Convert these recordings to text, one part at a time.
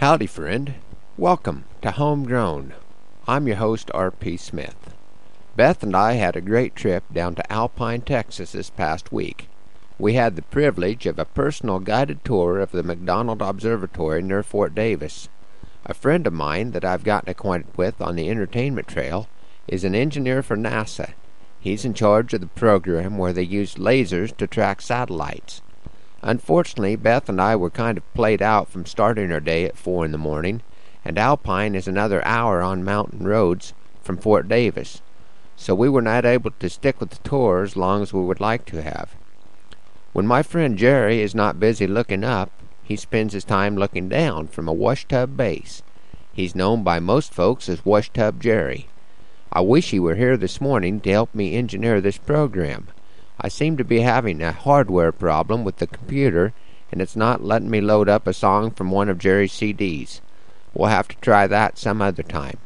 Howdy, friend. Welcome to Homegrown. I'm your host, R.P. Smith. Beth and I had a great trip down to Alpine, Texas this past week. We had the privilege of a personal guided tour of the McDonald Observatory near Fort Davis. A friend of mine that I've gotten acquainted with on the entertainment trail is an engineer for NASA. He's in charge of the program where they use lasers to track satellites. Unfortunately, Beth and I were kind of played out from starting our day at four in the morning, and Alpine is another hour on mountain roads from Fort Davis, so we were not able to stick with the tour as long as we would like to have. When my friend Jerry is not busy looking up, he spends his time looking down from a washtub bass. He's known by most folks as Washtub Jerry. I wish he were here this morning to help me engineer this program. I seem to be having a hardware problem with the computer, and it's not letting me load up a song from one of Jerry's CDs. We'll have to try that some other time.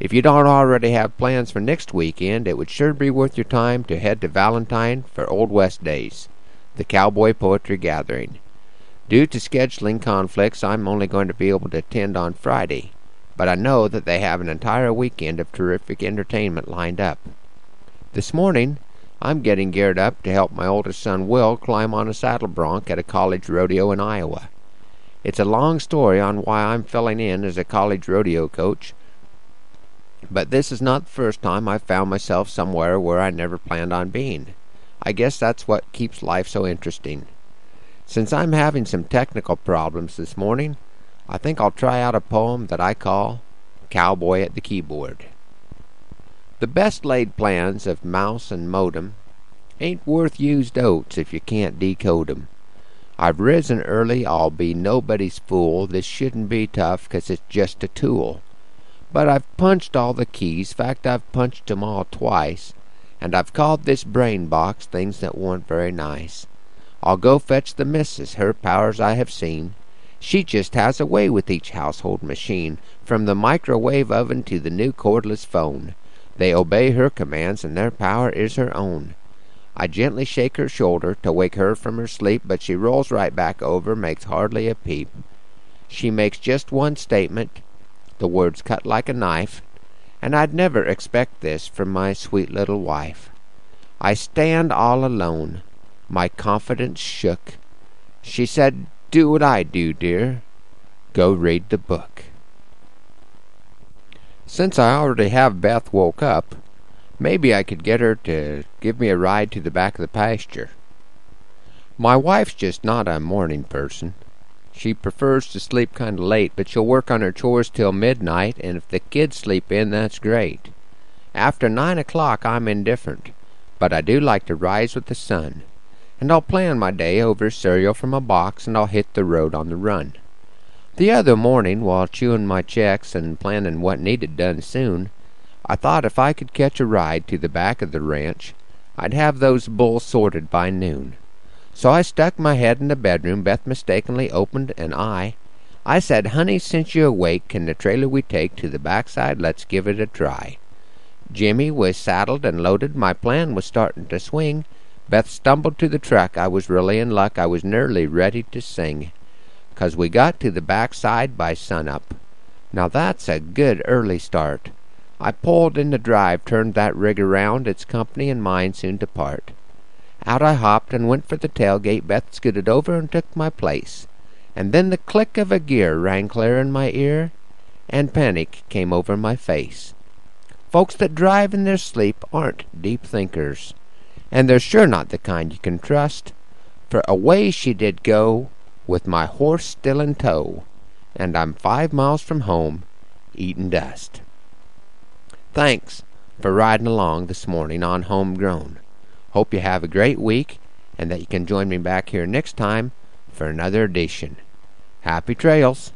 If you don't already have plans for next weekend, it would sure be worth your time to head to Valentine for Old West Days, the Cowboy Poetry Gathering. Due to scheduling conflicts, I'm only going to be able to attend on Friday, but I know that they have an entire weekend of terrific entertainment lined up. This morning, I'm getting geared up to help my oldest son Will climb on a saddle bronc at a college rodeo in Iowa. It's a long story on why I'm filling in as a college rodeo coach, but this is not the first time I've found myself somewhere where I never planned on being. I guess that's what keeps life so interesting. Since I'm having some technical problems this morning, I think I'll try out a poem that I call Cowboy at the Keyboard. The best laid plans of mouse and modem ain't worth used oats if you can't decode 'em. I've risen early, I'll be nobody's fool. This shouldn't be tough, 'cause it's just a tool. But I've punched all the keys, fact I've punched 'em all twice, and I've called this brain box things that weren't very nice. I'll go fetch the missus, her powers I have seen. She just has a way with each household machine, from the microwave oven to the new cordless phone. They obey her commands, and their power is her own. I gently shake her shoulder to wake her from her sleep, but she rolls right back over, makes hardly a peep. She makes just one statement, the words cut like a knife, and I'd never expect this from my sweet little wife. I stand all alone, my confidence shook. She said, Do what I do, dear. Go read the book. Since I already have Beth woke up, maybe I could get her to give me a ride to the back of the pasture. My wife's just not a morning person. She prefers to sleep kind of late, but she'll work on her chores till midnight, and if the kids sleep in, that's great. After nine o'clock, I'm indifferent, but I do like to rise with the sun, and I'll plan my day over cereal from a box, and I'll hit the road on the run. The other morning, while chewing my Chex and planning what needed done soon, I thought if I could catch a ride to the back of the ranch, I'd have those bulls sorted by noon. So I stuck my head in the bedroom. Beth mistakenly opened an eye. I said, Honey, since you're awake, can the trailer we take to the backside? Let's give it a try. Jimmy was saddled and loaded. My plan was starting to swing. Beth stumbled to the truck. I was really in luck. I was nearly ready to sing. 'Cause we got to the backside by sunup. Now that's a good early start. I pulled in the drive, turned that rig around, its company and mine soon to part. Out I hopped and went for the tailgate. Beth scooted over and took my place. And then the click of a gear rang clear in my ear, and panic came over my face. Folks that drive in their sleep aren't deep thinkers, and they're sure not the kind you can trust. For away she did go, with my horse still in tow, and I'm five miles from home, eatin' dust. Thanks for riding along this morning on Homegrown. Hope you have a great week and that you can join me back here next time for another edition. Happy trails!